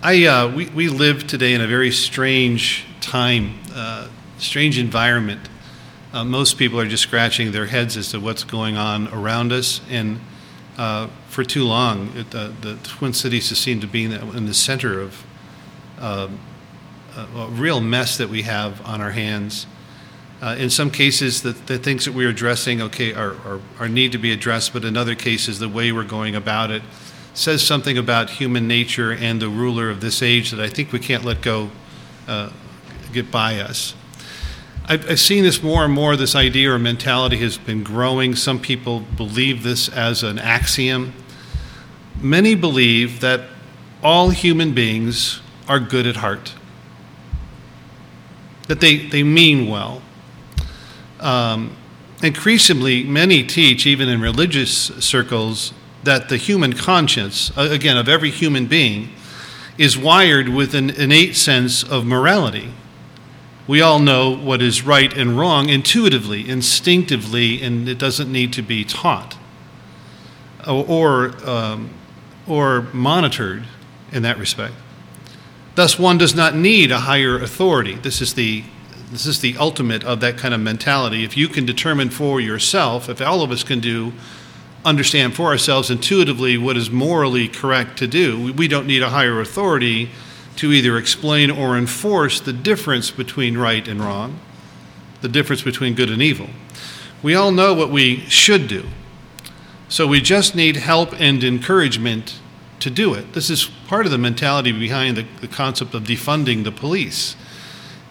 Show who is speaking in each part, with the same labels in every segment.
Speaker 1: I, uh, we, we live today in a very strange time, uh, strange environment. Uh, most people are just scratching their heads as to what's going on around us. And uh, for too long, it, uh, the Twin Cities has seemed to be in the, in the center of a, a real mess that we have on our hands. Uh, in some cases, the, the things that we're addressing, okay, are, are, are need to be addressed, but in other cases, the way we're going about it says something about human nature and the ruler of this age that I think we can't let go, uh, get by us. I've, I've seen this more and more. This idea or mentality has been growing. Some people believe this as an axiom. Many believe that all human beings are good at heart, that they, they mean well. Um, increasingly, many teach, even in religious circles, that the human conscience, again, of every human being, is wired with an innate sense of morality. We all know what is right and wrong intuitively, instinctively, and it doesn't need to be taught or, um, or monitored in that respect. Thus, one does not need a higher authority. This is the this is the ultimate of that kind of mentality. If you can determine for yourself, if all of us can do, understand for ourselves intuitively what is morally correct to do, we don't need a higher authority to either explain or enforce the difference between right and wrong, the difference between good and evil. We all know what we should do. So we just need help and encouragement to do it. This is part of the mentality behind the, the concept of defunding the police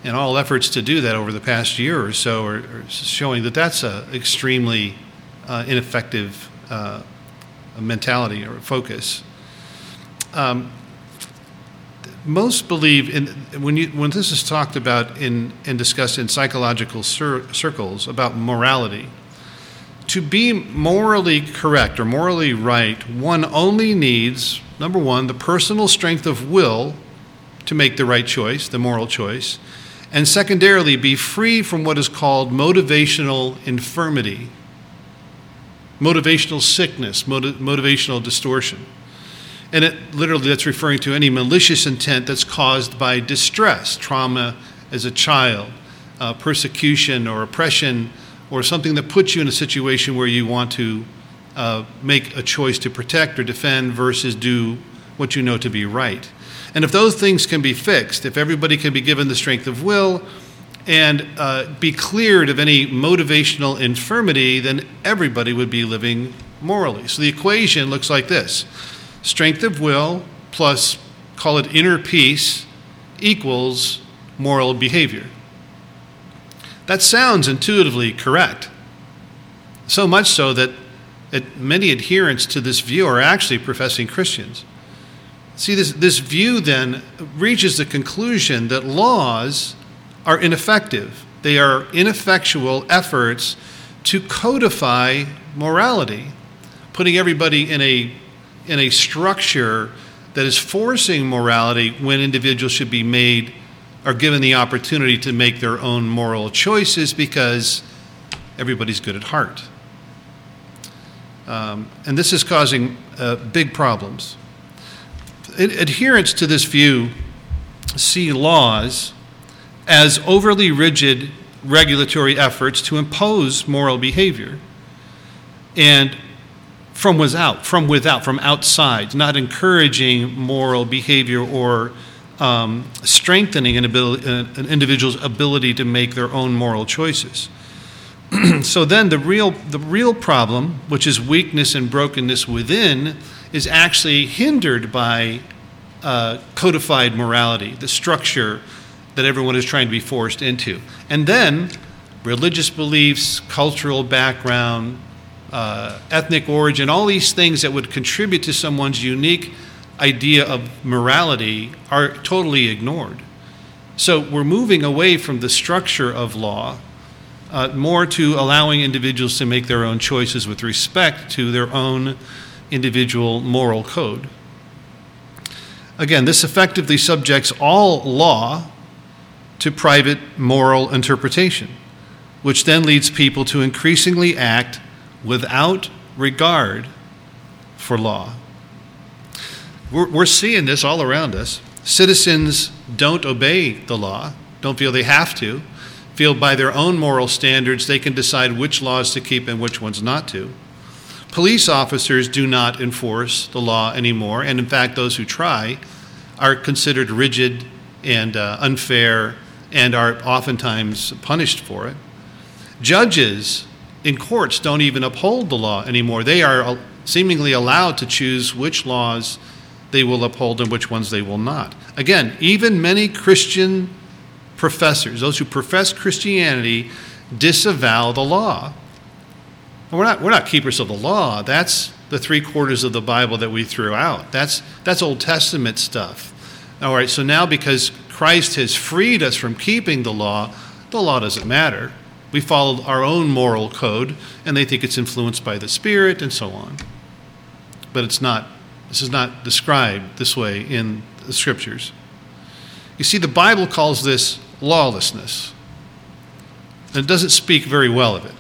Speaker 1: and all efforts to do that over the past year or so are, are showing that that's an extremely uh, ineffective uh, mentality or focus. Um, most believe in when you when this is talked about in and discussed in psychological cir- circles about morality. To be morally correct or morally right, one only needs number one the personal strength of will to make the right choice, the moral choice, and secondarily, be free from what is called motivational infirmity, motivational sickness, motiv- motivational distortion. And it literally that's referring to any malicious intent that's caused by distress, trauma as a child, uh, persecution or oppression, or something that puts you in a situation where you want to uh, make a choice to protect or defend versus do what you know to be right. And if those things can be fixed, if everybody can be given the strength of will and uh, be cleared of any motivational infirmity, then everybody would be living morally. So the equation looks like this strength of will plus, call it inner peace, equals moral behavior. That sounds intuitively correct. So much so that many adherents to this view are actually professing Christians. See, this, this view then reaches the conclusion that laws are ineffective. They are ineffectual efforts to codify morality, putting everybody in a, in a structure that is forcing morality when individuals should be made or given the opportunity to make their own moral choices because everybody's good at heart. Um, and this is causing uh, big problems Adherence to this view see laws as overly rigid regulatory efforts to impose moral behavior. And from without from without from outside not encouraging moral behavior or um, strengthening an, ability, an individual's ability to make their own moral choices. So then the real the real problem which is weakness and brokenness within is actually hindered by uh, codified morality, the structure that everyone is trying to be forced into. And then religious beliefs, cultural background, uh, ethnic origin, all these things that would contribute to someone's unique idea of morality are totally ignored. So we're moving away from the structure of law uh, more to allowing individuals to make their own choices with respect to their own individual moral code. Again, this effectively subjects all law to private moral interpretation, which then leads people to increasingly act without regard for law. We're, we're seeing this all around us. Citizens don't obey the law, don't feel they have to, feel by their own moral standards they can decide which laws to keep and which ones not to. Police officers do not enforce the law anymore, and in fact, those who try are considered rigid and uh, unfair and are oftentimes punished for it. Judges in courts don't even uphold the law anymore. They are uh, seemingly allowed to choose which laws they will uphold and which ones they will not. Again, even many Christian professors, those who profess Christianity, disavow the law. We're not, we're not keepers of the law. That's the three quarters of the Bible that we threw out. That's, that's Old Testament stuff. All right, so now because Christ has freed us from keeping the law, the law doesn't matter. We follow our own moral code, and they think it's influenced by the Spirit and so on. But it's not, this is not described this way in the Scriptures. You see, the Bible calls this lawlessness. And it doesn't speak very well of it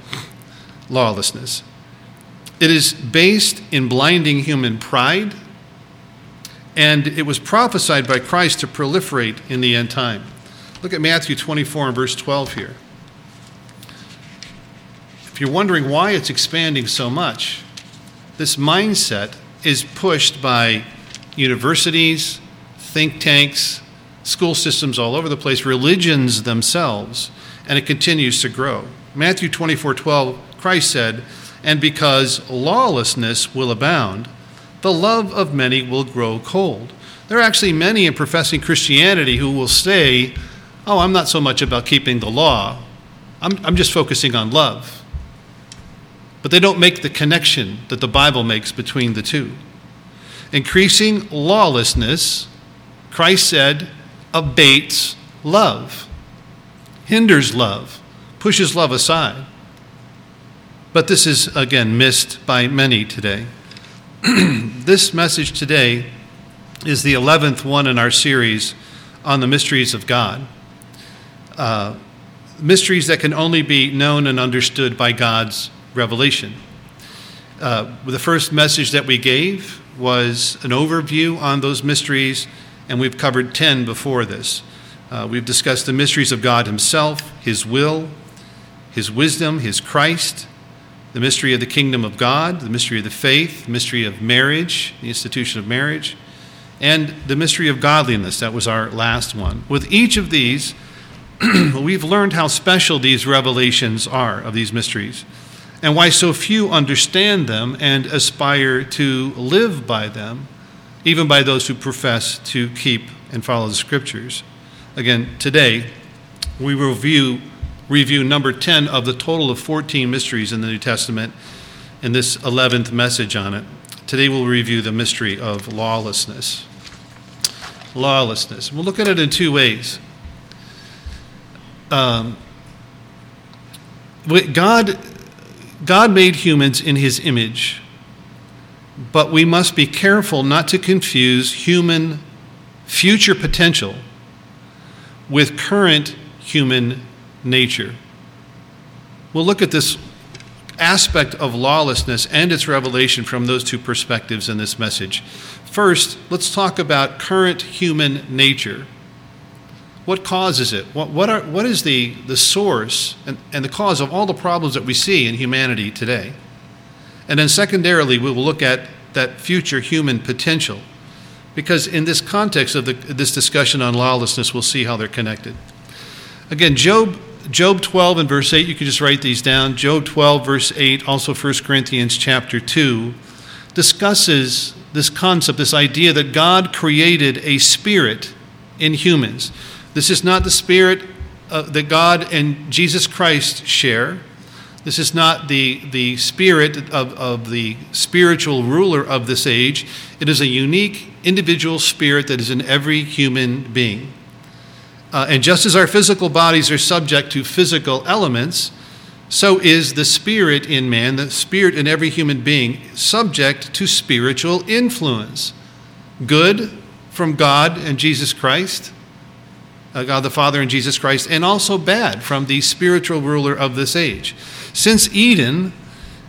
Speaker 1: lawlessness. It is based in blinding human pride, and it was prophesied by Christ to proliferate in the end time. Look at Matthew 24 and verse 12 here. If you're wondering why it's expanding so much, this mindset is pushed by universities, think tanks, school systems all over the place, religions themselves, and it continues to grow. Matthew 24 12, Christ said, And because lawlessness will abound, the love of many will grow cold. There are actually many in professing Christianity who will say, Oh, I'm not so much about keeping the law, I'm, I'm just focusing on love. But they don't make the connection that the Bible makes between the two. Increasing lawlessness, Christ said, abates love, hinders love, pushes love aside. But this is, again, missed by many today. this message today is the 11th one in our series on the mysteries of God. Uh, mysteries that can only be known and understood by God's revelation. Uh, the first message that we gave was an overview on those mysteries and we've covered 10 before this. Uh, we've discussed the mysteries of God Himself, His will, His wisdom, His Christ, the mystery of the kingdom of God, the mystery of the faith, the mystery of marriage, the institution of marriage, and the mystery of godliness. That was our last one. With each of these, we've learned how special these revelations are of these mysteries and why so few understand them and aspire to live by them even by those who profess to keep and follow the scriptures. Again, today we review review number 10 of the total of 14 mysteries in the New Testament in this 11th message on it. Today we'll review the mystery of lawlessness. Lawlessness. We'll look at it in two ways. Um, God, God made humans in his image but we must be careful not to confuse human future potential with current human nature. We'll look at this aspect of lawlessness and its revelation from those two perspectives in this message. First, let's talk about current human nature. What causes it? What, what, are, what is the, the source and, and the cause of all the problems that we see in humanity today? And then, secondarily, we will look at that future human potential. Because in this context of the, this discussion on lawlessness, we'll see how they're connected. Again, Job, Job 12 and verse 8, you can just write these down. Job 12, verse 8, also 1 Corinthians chapter 2, discusses this concept, this idea that God created a spirit in humans. This is not the spirit uh, that God and Jesus Christ share. This is not the, the spirit of, of the spiritual ruler of this age. It is a unique individual spirit that is in every human being. Uh, and just as our physical bodies are subject to physical elements, so is the spirit in man, the spirit in every human being, subject to spiritual influence. Good from God and Jesus Christ, uh, God the Father and Jesus Christ, and also bad from the spiritual ruler of this age. Since Eden,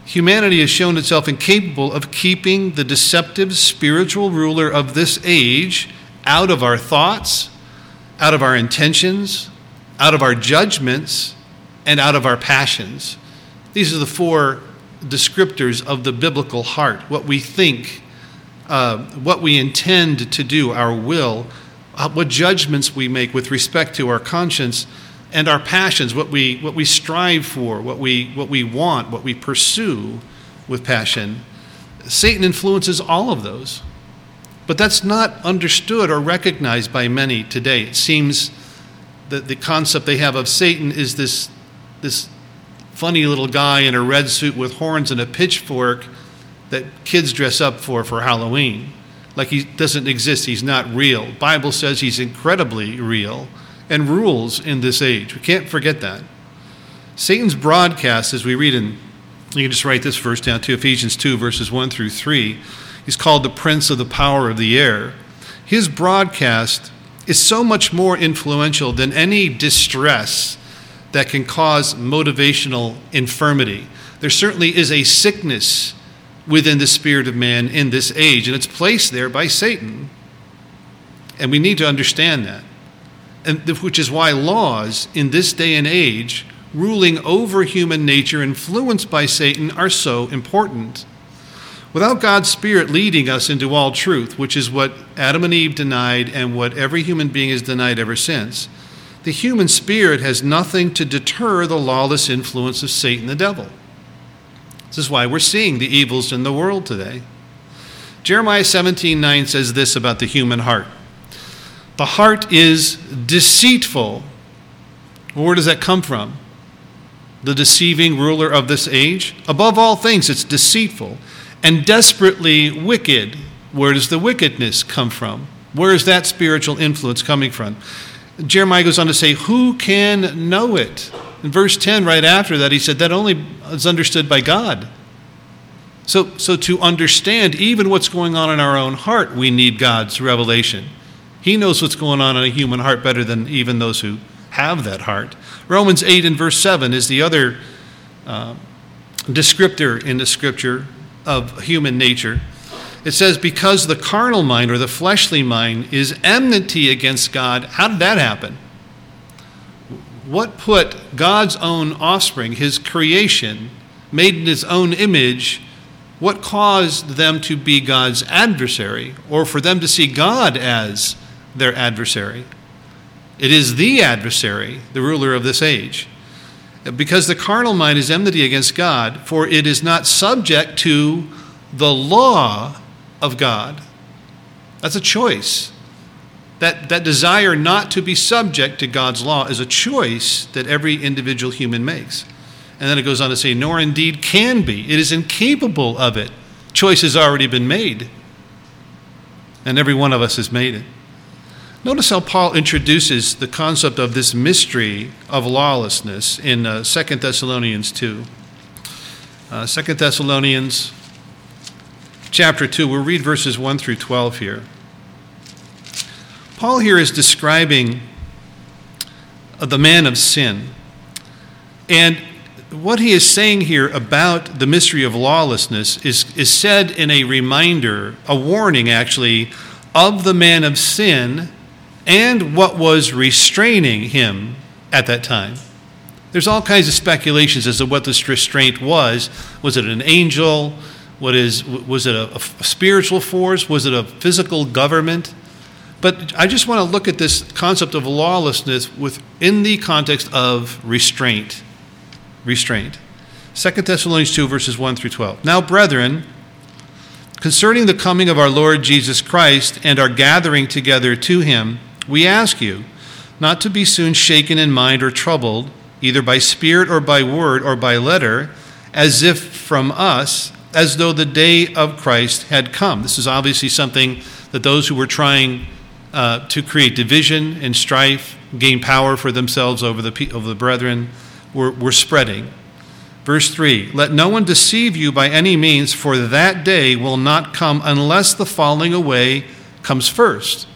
Speaker 1: humanity has shown itself incapable of keeping the deceptive spiritual ruler of this age out of our thoughts, out of our intentions, out of our judgments, and out of our passions. These are the four descriptors of the biblical heart what we think, uh, what we intend to do, our will, uh, what judgments we make with respect to our conscience and our passions, what we, what we strive for, what we, what we want, what we pursue with passion. Satan influences all of those. But that's not understood or recognized by many today. It seems that the concept they have of Satan is this, this funny little guy in a red suit with horns and a pitchfork that kids dress up for for Halloween. Like he doesn't exist, he's not real. Bible says he's incredibly real and rules in this age. We can't forget that. Satan's broadcast, as we read in, you can just write this verse down to Ephesians 2, verses 1 through 3 He's called the prince of the power of the air. His broadcast is so much more influential than any distress that can cause motivational infirmity. There certainly is a sickness within the spirit of man in this age, and it's placed there by Satan. And we need to understand that. And which is why laws in this day and age, ruling over human nature, influenced by Satan, are so important. Without God's Spirit leading us into all truth, which is what Adam and Eve denied and what every human being has denied ever since, the human spirit has nothing to deter the lawless influence of Satan the devil. This is why we're seeing the evils in the world today. Jeremiah 17:9 says this about the human heart. The heart is deceitful. Where does that come from? The deceiving ruler of this age? Above all things, it's deceitful and desperately wicked. Where does the wickedness come from? Where is that spiritual influence coming from? Jeremiah goes on to say, Who can know it? In verse 10, right after that, he said, That only is understood by God. So, so to understand even what's going on in our own heart, we need God's revelation. He knows what's going on in a human heart better than even those who have that heart. Romans 8 and verse 7 is the other uh, descriptor in the scripture of human nature. It says, because the carnal mind or the fleshly mind is enmity against God. How did that happen? What put God's own offspring, his creation, made in his own image, what caused them to be God's adversary or for them to see God as their adversary? It is the adversary, the ruler of this age because the carnal mind is enmity against God, for it is not subject to the law of God. That's a choice. That, that desire not to be subject to God's law is a choice that every individual human makes. And then it goes on to say, nor indeed can be. It is incapable of it. Choice has already been made. And every one of us has made it. Notice how Paul introduces the concept of this mystery of lawlessness in uh, 2 Thessalonians 2. Uh, 2 Thessalonians chapter 2, we'll read verses 1 through 12 here. Paul here is describing uh, the man of sin. And what he is saying here about the mystery of lawlessness is, is said in a reminder, a warning actually, of the man of sin and what was restraining him at that time. There's all kinds of speculations as to what this restraint was. Was it an angel? What is, was it a, a spiritual force? Was it a physical government? But I just want to look at this concept of lawlessness within the context of restraint. Restraint. 2 Thessalonians 2, verses 1 through 12. Now, brethren, concerning the coming of our Lord Jesus Christ and our gathering together to him, we ask you not to be soon shaken in mind or troubled, either by spirit or by word or by letter, as if from us, as though the day of Christ had come. This is obviously something that those who were trying uh, to create division and strife, gain power for themselves over the, over the brethren, were, were spreading. Verse 3 Let no one deceive you by any means, for that day will not come unless the falling away comes first.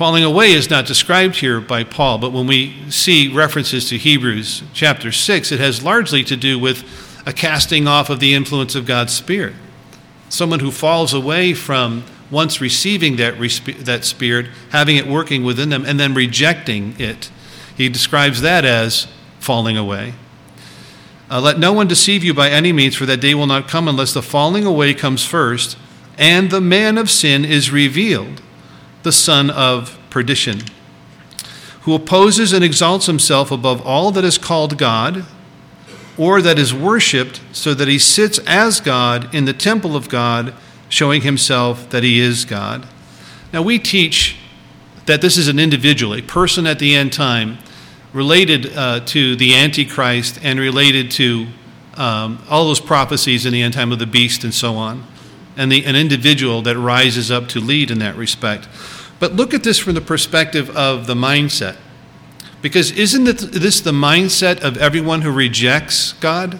Speaker 1: Falling away is not described here by Paul, but when we see references to Hebrews chapter 6, it has largely to do with a casting off of the influence of God's Spirit. Someone who falls away from once receiving that, that Spirit, having it working within them, and then rejecting it. He describes that as falling away. Uh, Let no one deceive you by any means, for that day will not come unless the falling away comes first, and the man of sin is revealed, the son of perdition, who opposes and exalts himself above all that is called God or that is worshiped, so that he sits as God in the temple of God, showing himself that he is God. Now, we teach that this is an individual, a person at the end time, related uh, to the Antichrist and related to um, all those prophecies in the end time of the beast and so on, and the, an individual that rises up to lead in that respect. But look at this from the perspective of the mindset. Because isn't this the mindset of everyone who rejects God?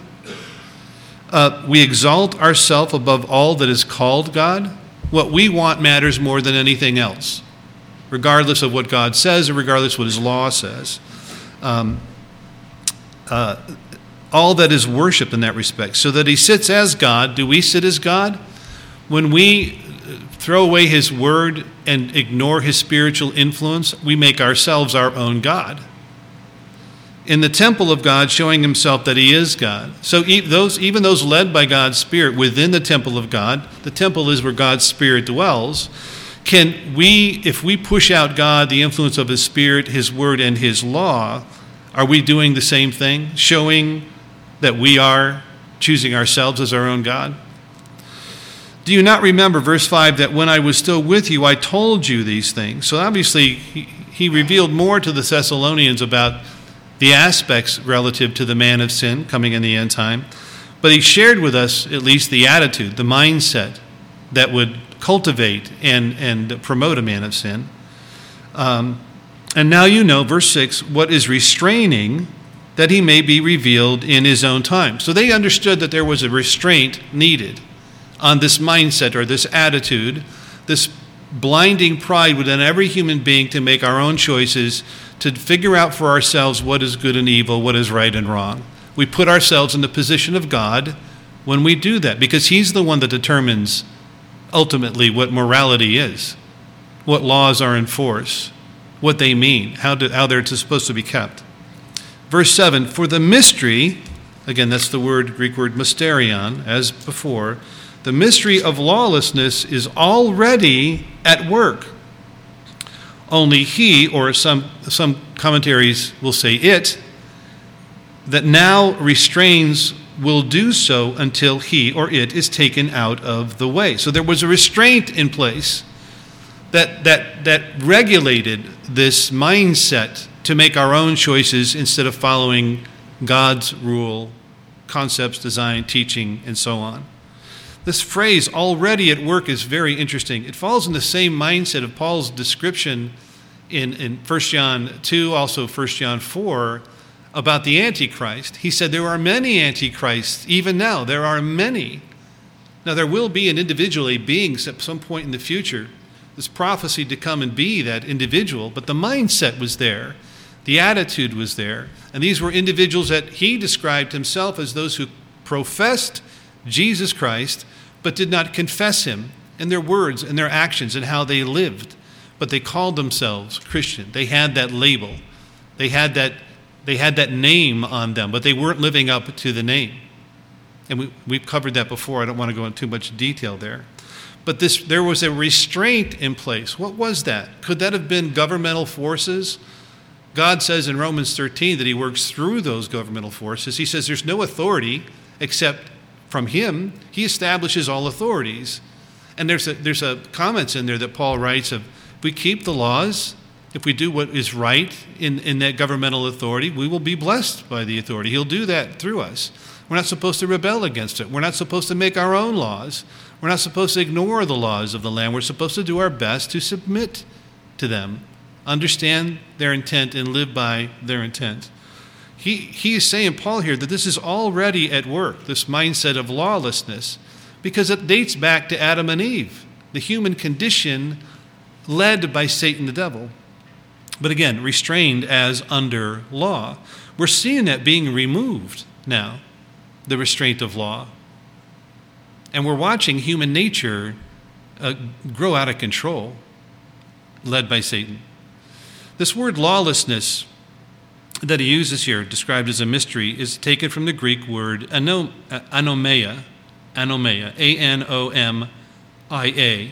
Speaker 1: Uh, we exalt ourselves above all that is called God. What we want matters more than anything else, regardless of what God says or regardless what His law says. Um, uh, all that is worship in that respect. So that He sits as God. Do we sit as God? When we throw away His word and ignore His spiritual influence, we make ourselves our own God in the temple of God, showing himself that he is God. So those, even those led by God's Spirit within the temple of God, the temple is where God's Spirit dwells. Can we, if we push out God, the influence of his Spirit, his word, and his law, are we doing the same thing? Showing that we are choosing ourselves as our own God? Do you not remember, verse 5, that when I was still with you, I told you these things? So obviously, he, he revealed more to the Thessalonians about the aspects relative to the man of sin coming in the end time, but he shared with us at least the attitude, the mindset that would cultivate and, and promote a man of sin. Um, and now you know, verse 6, what is restraining that he may be revealed in his own time. So they understood that there was a restraint needed on this mindset or this attitude, this blinding pride within every human being to make our own choices to figure out for ourselves what is good and evil, what is right and wrong. We put ourselves in the position of God when we do that because He's the one that determines ultimately what morality is, what laws are in force, what they mean, how, how they're supposed to be kept. Verse 7 For the mystery, again, that's the word, Greek word mysterion, as before, the mystery of lawlessness is already at work. Only he, or some, some commentaries will say it, that now restrains will do so until he or it is taken out of the way. So there was a restraint in place that, that, that regulated this mindset to make our own choices instead of following God's rule, concepts, design, teaching, and so on. This phrase, already at work, is very interesting. It falls in the same mindset of Paul's description in, in 1 John 2, also 1 John 4, about the Antichrist. He said there are many Antichrists, even now. There are many. Now, there will be an individual, a being, at some point in the future, this prophecy to come and be that individual, but the mindset was there, the attitude was there, and these were individuals that he described himself as those who professed Jesus Christ, but did not confess him in their words and their actions and how they lived. But they called themselves Christian. They had that label. They had that, they had that name on them, but they weren't living up to the name. And we, we've covered that before. I don't want to go into too much detail there. But this, there was a restraint in place. What was that? Could that have been governmental forces? God says in Romans 13 that He works through those governmental forces. He says there's no authority except from him, he establishes all authorities. And there's a, there's a comments in there that Paul writes of if we keep the laws, if we do what is right in, in that governmental authority, we will be blessed by the authority. He'll do that through us. We're not supposed to rebel against it. We're not supposed to make our own laws. We're not supposed to ignore the laws of the land. We're supposed to do our best to submit to them, understand their intent, and live by their intent. He, he is saying, Paul, here, that this is already at work, this mindset of lawlessness, because it dates back to Adam and Eve, the human condition led by Satan the devil. But again, restrained as under law. We're seeing that being removed now, the restraint of law. And we're watching human nature uh, grow out of control, led by Satan. This word lawlessness that he uses here, described as a mystery, is taken from the Greek word anom- anomia, anomia, A N O M I A.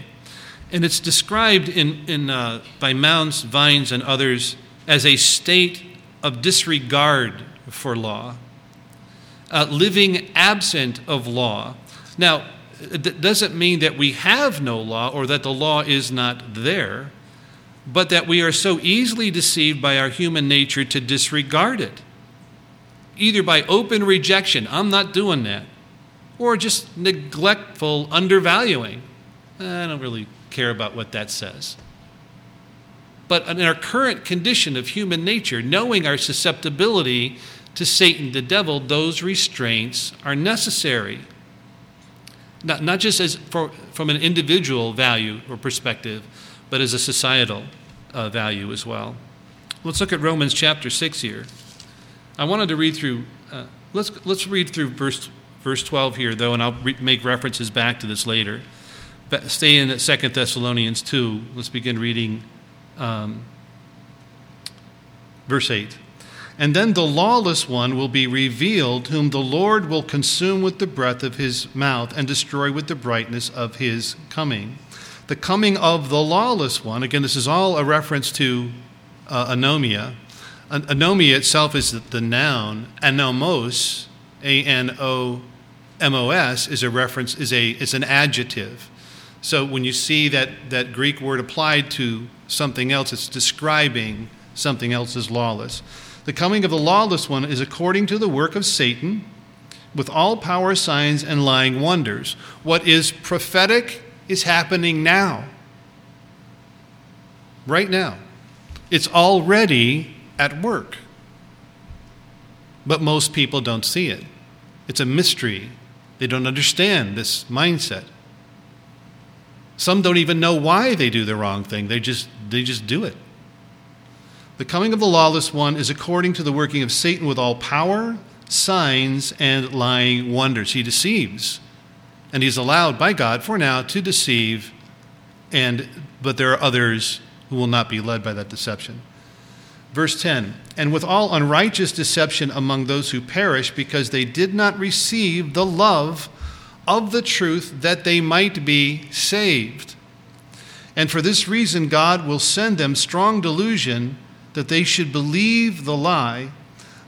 Speaker 1: And it's described in, in, uh, by Mounce, Vines, and others as a state of disregard for law, uh, living absent of law. Now, it doesn't mean that we have no law or that the law is not there, but that we are so easily deceived by our human nature to disregard it, either by open rejection, I'm not doing that, or just neglectful undervaluing. I don't really care about what that says. But in our current condition of human nature, knowing our susceptibility to Satan, the devil, those restraints are necessary. Not, not just as for, from an individual value or perspective, but as a societal uh, value as well. Let's look at Romans chapter 6 here. I wanted to read through, uh, let's, let's read through verse, verse 12 here, though, and I'll re- make references back to this later. But stay in at 2 Thessalonians 2. Let's begin reading um, verse 8. And then the lawless one will be revealed, whom the Lord will consume with the breath of his mouth and destroy with the brightness of his coming. The coming of the lawless one, again, this is all a reference to uh, anomia. An- anomia itself is the noun. Anomos, A N O M O S, is a reference, is, a, is an adjective. So when you see that, that Greek word applied to something else, it's describing something else as lawless. The coming of the lawless one is according to the work of Satan, with all power, signs, and lying wonders. What is prophetic is happening now. Right now. It's already at work. But most people don't see it. It's a mystery. They don't understand this mindset. Some don't even know why they do the wrong thing. They just they just do it. The coming of the lawless one is according to the working of Satan with all power, signs, and lying wonders. He deceives. And he's allowed by God for now to deceive, and but there are others who will not be led by that deception. Verse 10 And with all unrighteous deception among those who perish, because they did not receive the love of the truth that they might be saved. And for this reason, God will send them strong delusion that they should believe the lie,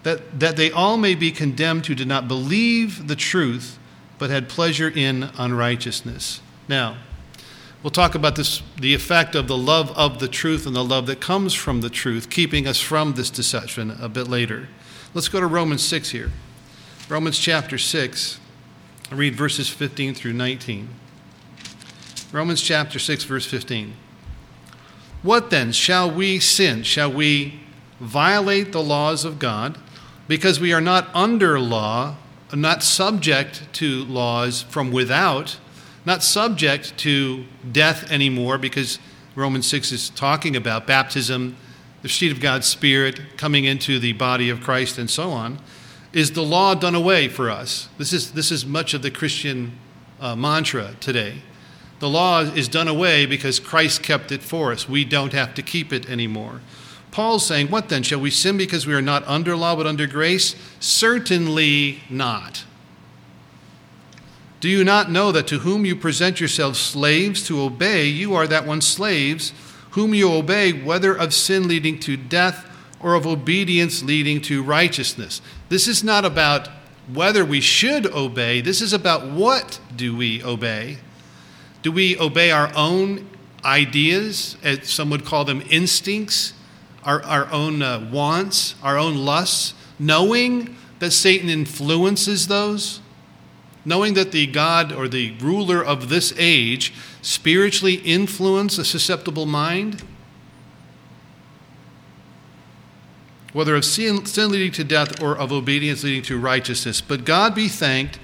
Speaker 1: that, that they all may be condemned who did not believe the truth, but had pleasure in unrighteousness. Now, we'll talk about this the effect of the love of the truth and the love that comes from the truth, keeping us from this deception a bit later. Let's go to Romans 6 here. Romans chapter 6, I'll read verses 15 through 19. Romans chapter 6, verse 15. What then? Shall we sin? Shall we violate the laws of God? Because we are not under law, not subject to laws from without, not subject to death anymore, because Romans 6 is talking about baptism, the seed of God's Spirit coming into the body of Christ, and so on. Is the law done away for us? This is, this is much of the Christian uh, mantra today. The law is done away because Christ kept it for us. We don't have to keep it anymore. Paul's saying, What then? Shall we sin because we are not under law but under grace? Certainly not. Do you not know that to whom you present yourselves slaves to obey, you are that one slaves, whom you obey, whether of sin leading to death or of obedience leading to righteousness? This is not about whether we should obey, this is about what do we obey. Do we obey our own ideas, as some would call them instincts, our, our own uh, wants, our own lusts, knowing that Satan influences those? Knowing that the God or the ruler of this age spiritually influence a susceptible mind? Whether of sin, sin leading to death or of obedience leading to righteousness. But God be thanked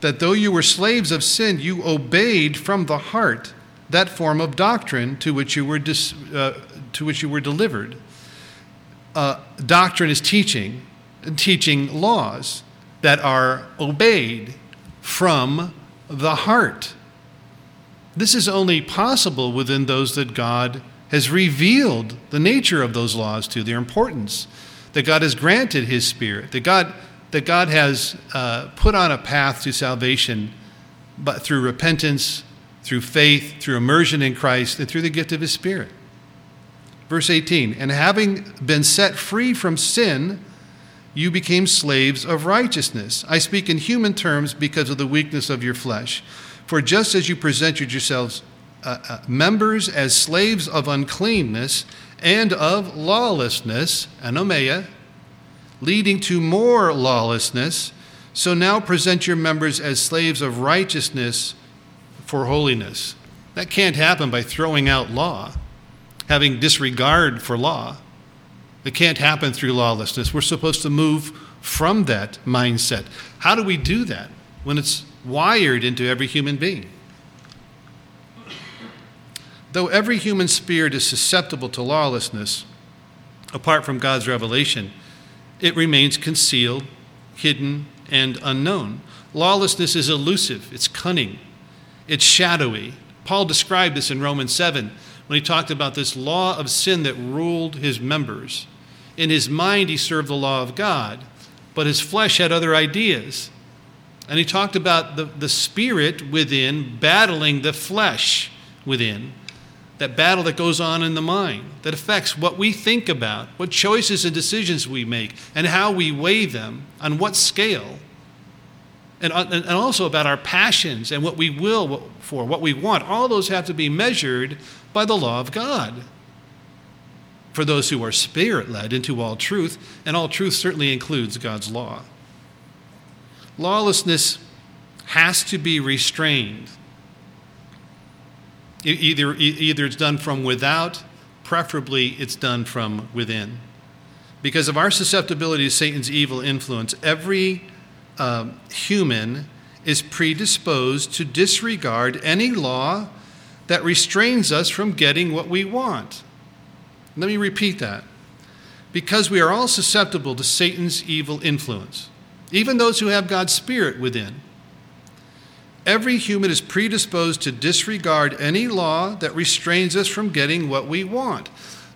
Speaker 1: that though you were slaves of sin, you obeyed from the heart that form of doctrine to which you were, dis, uh, to which you were delivered. Uh, doctrine is teaching, teaching laws that are obeyed from the heart. This is only possible within those that God has revealed the nature of those laws to, their importance, that God has granted His Spirit, that God, that God has uh, put on a path to salvation but through repentance, through faith, through immersion in Christ, and through the gift of His Spirit. Verse 18, and having been set free from sin, you became slaves of righteousness. I speak in human terms because of the weakness of your flesh. For just as you presented yourselves uh, uh, members as slaves of uncleanness and of lawlessness, anomia, leading to more lawlessness, so now present your members as slaves of righteousness for holiness. That can't happen by throwing out law, having disregard for law. It can't happen through lawlessness. We're supposed to move from that mindset. How do we do that when it's wired into every human being? Though every human spirit is susceptible to lawlessness, apart from God's revelation, it remains concealed, hidden, and unknown. Lawlessness is elusive, it's cunning, it's shadowy. Paul described this in Romans 7 when he talked about this law of sin that ruled his members. In his mind, he served the law of God, but his flesh had other ideas. And he talked about the, the spirit within battling the flesh within. That battle that goes on in the mind, that affects what we think about, what choices and decisions we make, and how we weigh them, on what scale. And, uh, and also about our passions and what we will for, what we want. All those have to be measured by the law of God for those who are spirit led into all truth, and all truth certainly includes God's law. Lawlessness has to be restrained. Either, either it's done from without, preferably it's done from within. Because of our susceptibility to Satan's evil influence, every uh, human is predisposed to disregard any law that restrains us from getting what we want. Let me repeat that. Because we are all susceptible to Satan's evil influence, even those who have God's Spirit within. Every human is predisposed to disregard any law that restrains us from getting what we want.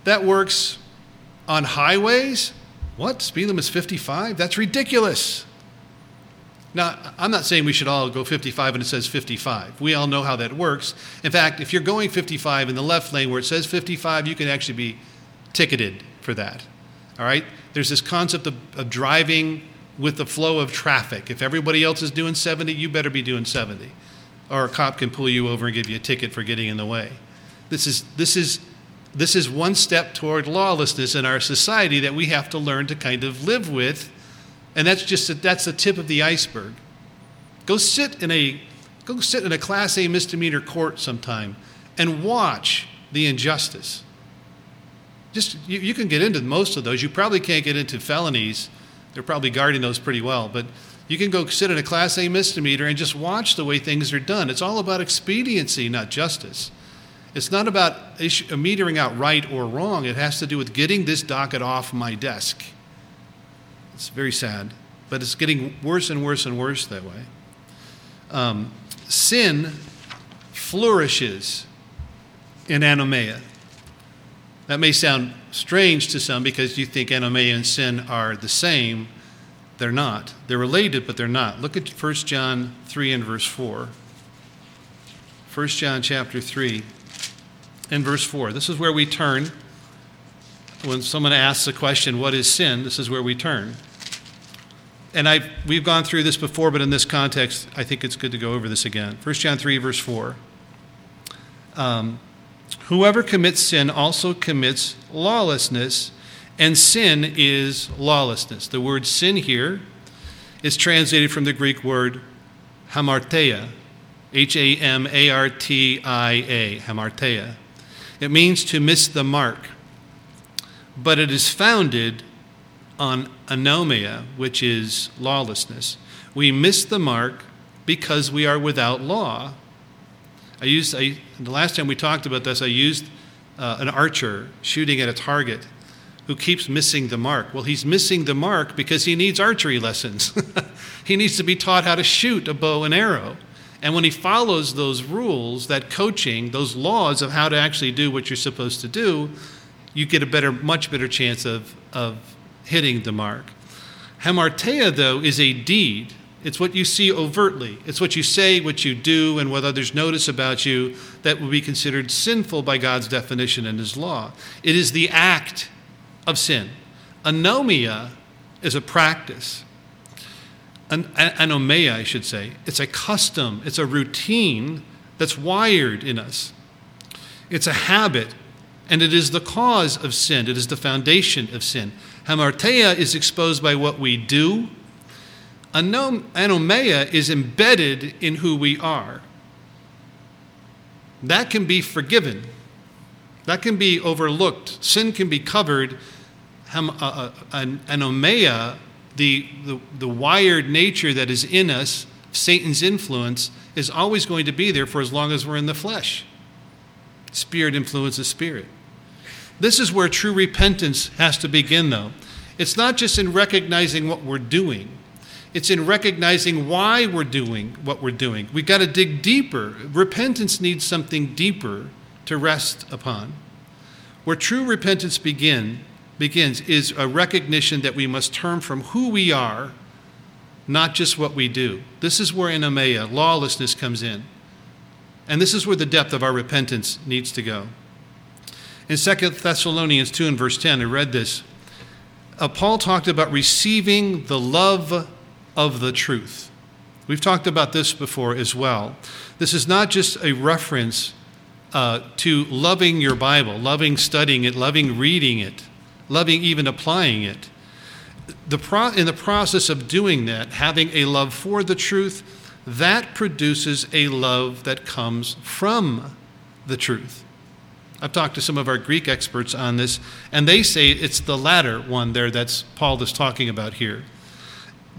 Speaker 1: That works on highways. What? Speed limit is 55? That's ridiculous. Now, I'm not saying we should all go 55 and it says 55. We all know how that works. In fact, if you're going 55 in the left lane where it says 55, you can actually be ticketed for that. All right? There's this concept of, of driving with the flow of traffic. If everybody else is doing 70, you better be doing 70. Or a cop can pull you over and give you a ticket for getting in the way. This is, this is, this is one step toward lawlessness in our society that we have to learn to kind of live with. And that's just a, that's the tip of the iceberg. Go sit in a go sit in a class A misdemeanor court sometime and watch the injustice just you, you can get into most of those. You probably can't get into felonies. They're probably guarding those pretty well, but you can go sit in a class A misdemeanor and just watch the way things are done. It's all about expediency, not justice. It's not about metering out right or wrong. It has to do with getting this docket off my desk. It's very sad, but it's getting worse and worse and worse that way. Um, sin flourishes in anomia. That may sound strange to some because you think anomia and sin are the same. They're not. They're related, but they're not. Look at 1 John 3 and verse 4. 1 John chapter 3 and verse 4. This is where we turn. When someone asks the question, What is sin? this is where we turn. And I've, we've gone through this before, but in this context, I think it's good to go over this again. 1 John 3, verse 4. Um, Whoever commits sin also commits lawlessness, and sin is lawlessness. The word sin here is translated from the Greek word hamartia, H A M A R T I A, hamartia. It means to miss the mark, but it is founded on anomia, which is lawlessness. We miss the mark because we are without law. I used, I, the last time we talked about this, I used uh, an archer shooting at a target who keeps missing the mark. Well, he's missing the mark because he needs archery lessons. he needs to be taught how to shoot a bow and arrow. And when he follows those rules, that coaching, those laws of how to actually do what you're supposed to do, you get a better, much better chance of, of hitting the mark. Hamartia, though, is a deed. It's what you see overtly. It's what you say, what you do, and what others notice about you that would be considered sinful by God's definition and His law. It is the act of sin. Anomia is a practice. An, anomia, I should say. It's a custom, it's a routine that's wired in us. It's a habit, and it is the cause of sin. It is the foundation of sin. Hamartia is exposed by what we do. Anom- anomia is embedded in who we are. That can be forgiven. That can be overlooked. Sin can be covered. Uh, uh, anomia, the, the, the wired nature that is in us, Satan's influence, is always going to be there for as long as we're in the flesh. Spirit influences spirit. This is where true repentance has to begin, though. It's not just in recognizing what we're doing, it's in recognizing why we're doing what we're doing. We've got to dig deeper. Repentance needs something deeper to rest upon. Where true repentance begin, begins is a recognition that we must turn from who we are, not just what we do. This is where anomia, uh, lawlessness, comes in. And this is where the depth of our repentance needs to go. In 2 Thessalonians 2 and verse 10, I read this. Uh, Paul talked about receiving the love of the truth. We've talked about this before as well. This is not just a reference uh, to loving your Bible, loving studying it, loving reading it, loving even applying it. The pro- in the process of doing that, having a love for the truth, that produces a love that comes from the truth. I've talked to some of our Greek experts on this, and they say it's the latter one there that's Paul is talking about here.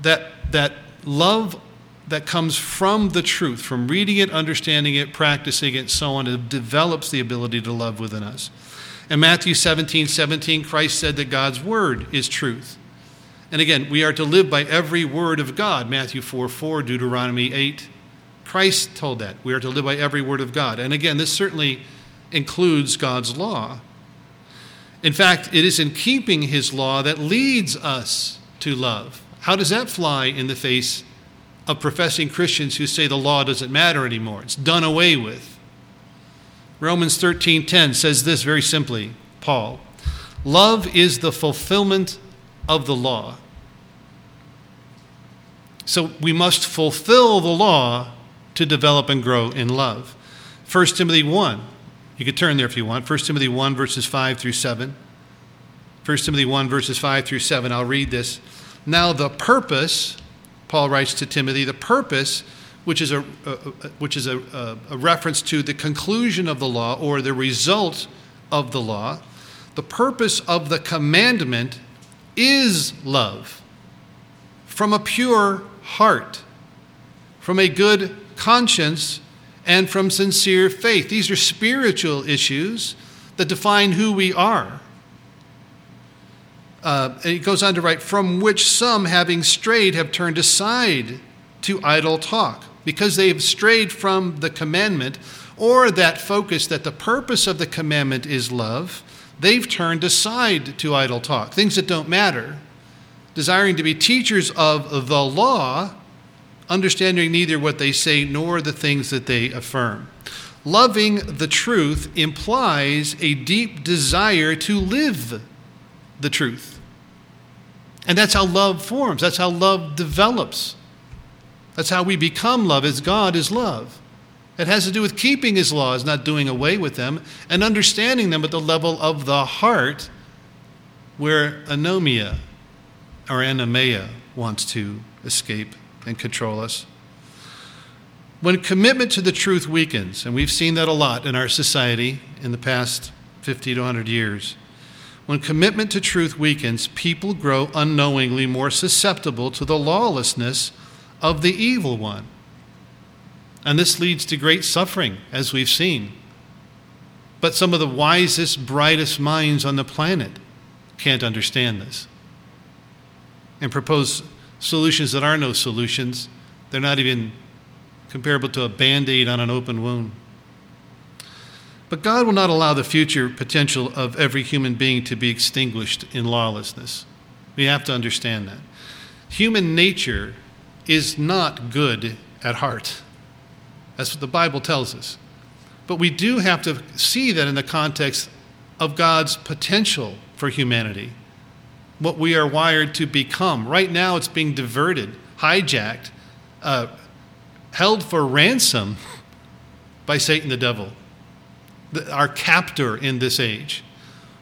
Speaker 1: That, that love that comes from the truth, from reading it, understanding it, practicing it, so on, it develops the ability to love within us. In Matthew 17 17, Christ said that God's word is truth. And again, we are to live by every word of God. Matthew 4 4, Deuteronomy 8. Christ told that. We are to live by every word of God. And again, this certainly includes God's law. In fact, it is in keeping his law that leads us to love. How does that fly in the face of professing Christians who say the law doesn't matter anymore? It's done away with. Romans 13:10 says this very simply, Paul, love is the fulfillment of the law. So we must fulfill the law to develop and grow in love. 1 Timothy 1 you could turn there if you want. 1 Timothy 1, verses 5 through 7. 1 Timothy 1, verses 5 through 7. I'll read this. Now, the purpose, Paul writes to Timothy, the purpose, which is a, which is a, a reference to the conclusion of the law or the result of the law, the purpose of the commandment is love from a pure heart, from a good conscience and from sincere faith. These are spiritual issues that define who we are. Uh, he goes on to write, from which some, having strayed, have turned aside to idle talk, because they have strayed from the commandment or that focus that the purpose of the commandment is love, they've turned aside to idle talk, things that don't matter, desiring to be teachers of the law understanding neither what they say nor the things that they affirm. Loving the truth implies a deep desire to live the truth. And that's how love forms, that's how love develops. That's how we become love, as God is love. It has to do with keeping his laws, not doing away with them, and understanding them at the level of the heart, where anomia or anomia wants to escape and control us. When commitment to the truth weakens, and we've seen that a lot in our society in the past 50 to 100 years, when commitment to truth weakens, people grow unknowingly more susceptible to the lawlessness of the evil one. And this leads to great suffering, as we've seen. But some of the wisest, brightest minds on the planet can't understand this and propose solutions that are no solutions. They're not even comparable to a band aid on an open wound. But God will not allow the future potential of every human being to be extinguished in lawlessness. We have to understand that. Human nature is not good at heart. That's what the Bible tells us. But we do have to see that in the context of God's potential for humanity, what we are wired to become. Right now, it's being diverted, hijacked, uh, held for ransom by Satan the devil, the, our captor in this age.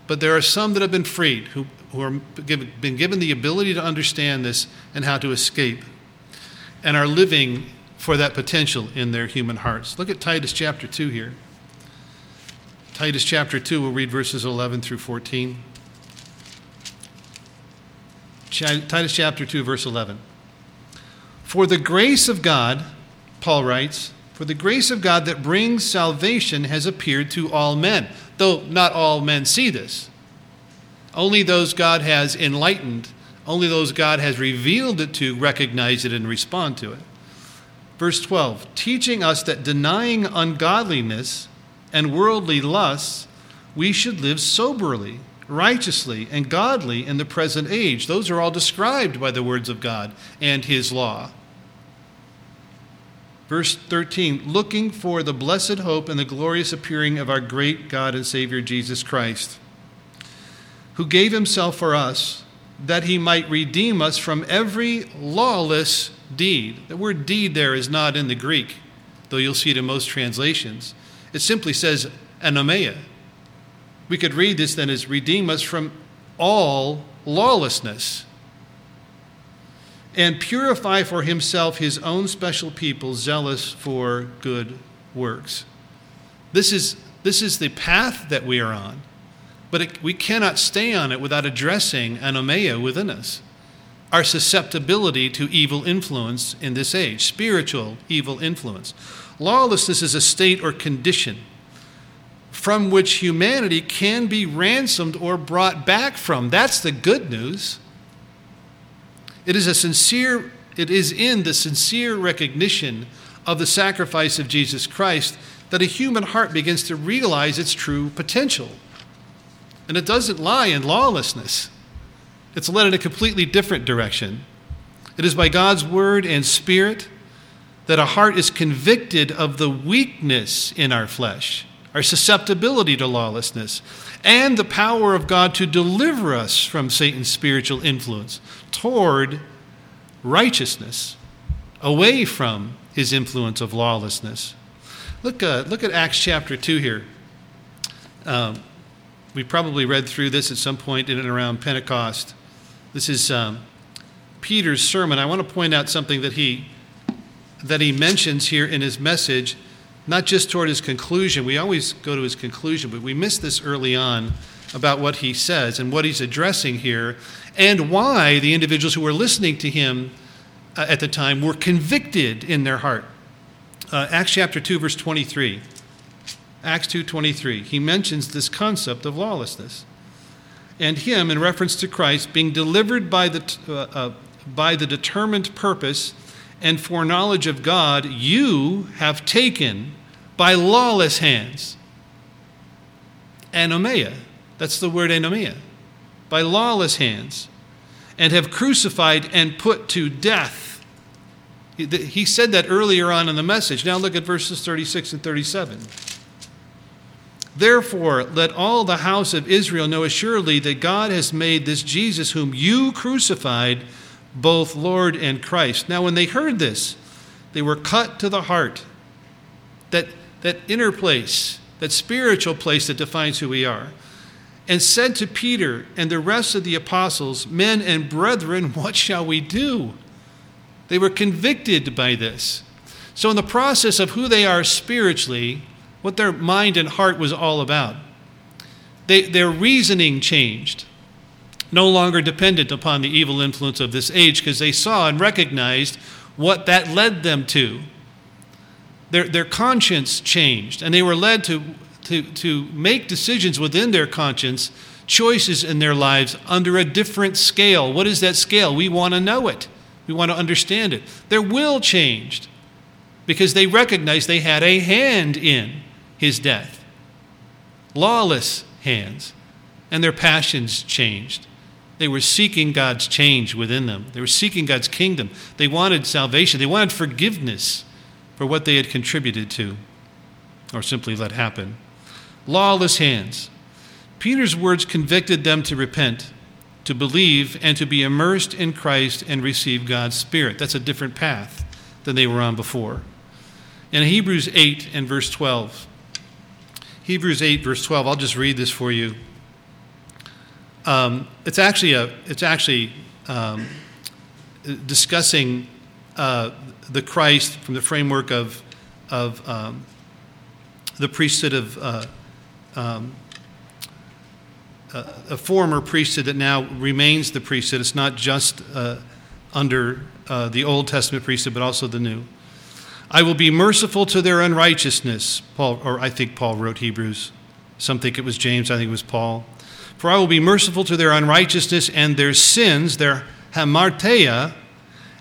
Speaker 1: But there are some that have been freed who, who have been given the ability to understand this and how to escape and are living for that potential in their human hearts. Look at Titus chapter 2 here. Titus chapter 2, we'll read verses 11 through 14. Titus chapter 2, verse 11. For the grace of God, Paul writes, for the grace of God that brings salvation has appeared to all men, though not all men see this. Only those God has enlightened, only those God has revealed it to recognize it and respond to it. Verse 12, teaching us that denying ungodliness and worldly lusts, we should live soberly, righteously, and godly in the present age. Those are all described by the words of God and His law. Verse 13, looking for the blessed hope and the glorious appearing of our great God and Savior Jesus Christ, who gave Himself for us that He might redeem us from every lawless deed. The word deed there is not in the Greek, though you'll see it in most translations. It simply says anomia. We could read this then as redeem us from all lawlessness and purify for himself his own special people zealous for good works. This is, this is the path that we are on, but it, we cannot stay on it without addressing anomia within us our susceptibility to evil influence in this age, spiritual evil influence. Lawlessness is a state or condition from which humanity can be ransomed or brought back from. That's the good news. It is a sincere it is in the sincere recognition of the sacrifice of Jesus Christ that a human heart begins to realize its true potential. And it doesn't lie in lawlessness. It's led in a completely different direction. It is by God's word and spirit that a heart is convicted of the weakness in our flesh, our susceptibility to lawlessness, and the power of God to deliver us from Satan's spiritual influence toward righteousness, away from his influence of lawlessness. Look, uh, look at Acts chapter 2 here. Um, we probably read through this at some point in and around Pentecost. This is um, Peter's sermon. I want to point out something that he that he mentions here in his message, not just toward his conclusion. We always go to his conclusion, but we miss this early on about what he says and what he's addressing here, and why the individuals who were listening to him uh, at the time were convicted in their heart. Uh, Acts chapter 2 verse 23. Acts 2:23. He mentions this concept of lawlessness and him in reference to Christ being delivered by the, uh, uh, by the determined purpose and foreknowledge of God, you have taken by lawless hands. Anomia, that's the word anomia, by lawless hands, and have crucified and put to death. He said that earlier on in the message. Now look at verses 36 and 37. Therefore, let all the house of Israel know assuredly that God has made this Jesus, whom you crucified, both Lord and Christ. Now, when they heard this, they were cut to the heart. That, that inner place, that spiritual place that defines who we are, and said to Peter and the rest of the apostles, Men and brethren, what shall we do? They were convicted by this. So, in the process of who they are spiritually, what their mind and heart was all about. They, their reasoning changed, no longer dependent upon the evil influence of this age, because they saw and recognized what that led them to. Their, their conscience changed, and they were led to, to, to make decisions within their conscience, choices in their lives under a different scale. What is that scale? We want to know it, we want to understand it. Their will changed. because they recognized they had a hand in his death. Lawless hands. And their passions changed. They were seeking God's change within them. They were seeking God's kingdom. They wanted salvation. They wanted forgiveness for what they had contributed to or simply let happen. Lawless hands. Peter's words convicted them to repent, to believe, and to be immersed in Christ and receive God's Spirit. That's a different path than they were on before. In Hebrews 8 and verse 12, Hebrews 8, verse 12, I'll just read this for you. Um, it's actually, a, it's actually um, discussing uh, the Christ from the framework of, of um, the priesthood of uh, um, a former priesthood that now remains the priesthood. It's not just uh, under uh, the Old Testament priesthood, but also the New. I will be merciful to their unrighteousness. Paul, or I think Paul wrote Hebrews. Some think it was James. I think it was Paul. For I will be merciful to their unrighteousness and their sins, their hamartia,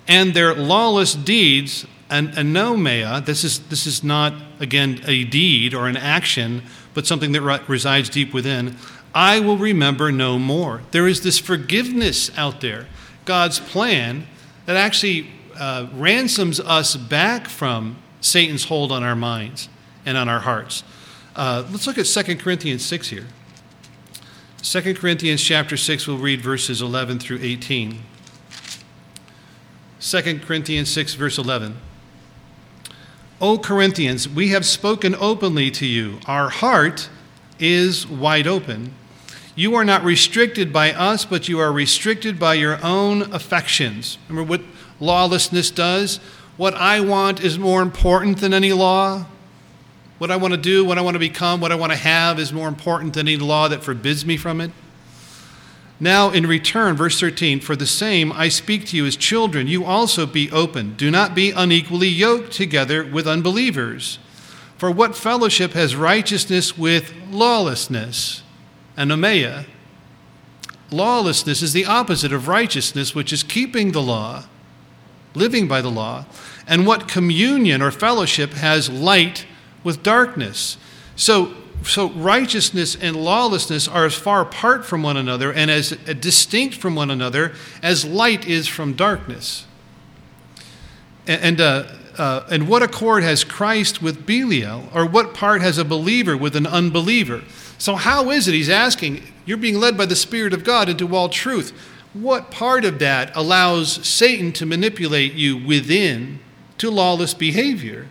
Speaker 1: and their lawless deeds. And anomia, this is, this is not, again, a deed or an action, but something that re- resides deep within. I will remember no more. There is this forgiveness out there, God's plan that actually uh, ransoms us back from Satan's hold on our minds and on our hearts. Uh, let's look at 2 Corinthians 6 here. 2 Corinthians chapter 6, we'll read verses 11 through 18. 2 Corinthians 6, verse 11. O Corinthians, we have spoken openly to you. Our heart is wide open. You are not restricted by us, but you are restricted by your own affections. Remember what lawlessness does? What I want is more important than any law. What I want to do, what I want to become, what I want to have is more important than any law that forbids me from it. Now, in return, verse 13, for the same I speak to you as children, you also be open. Do not be unequally yoked together with unbelievers. For what fellowship has righteousness with lawlessness? Anomia. Lawlessness is the opposite of righteousness, which is keeping the law, living by the law. And what communion or fellowship has light with darkness? So, so righteousness and lawlessness are as far apart from one another and as distinct from one another as light is from darkness. And, and uh, uh, and what accord has Christ with Belial? Or what part has a believer with an unbeliever? So, how is it? He's asking, you're being led by the Spirit of God into all truth. What part of that allows Satan to manipulate you within to lawless behavior?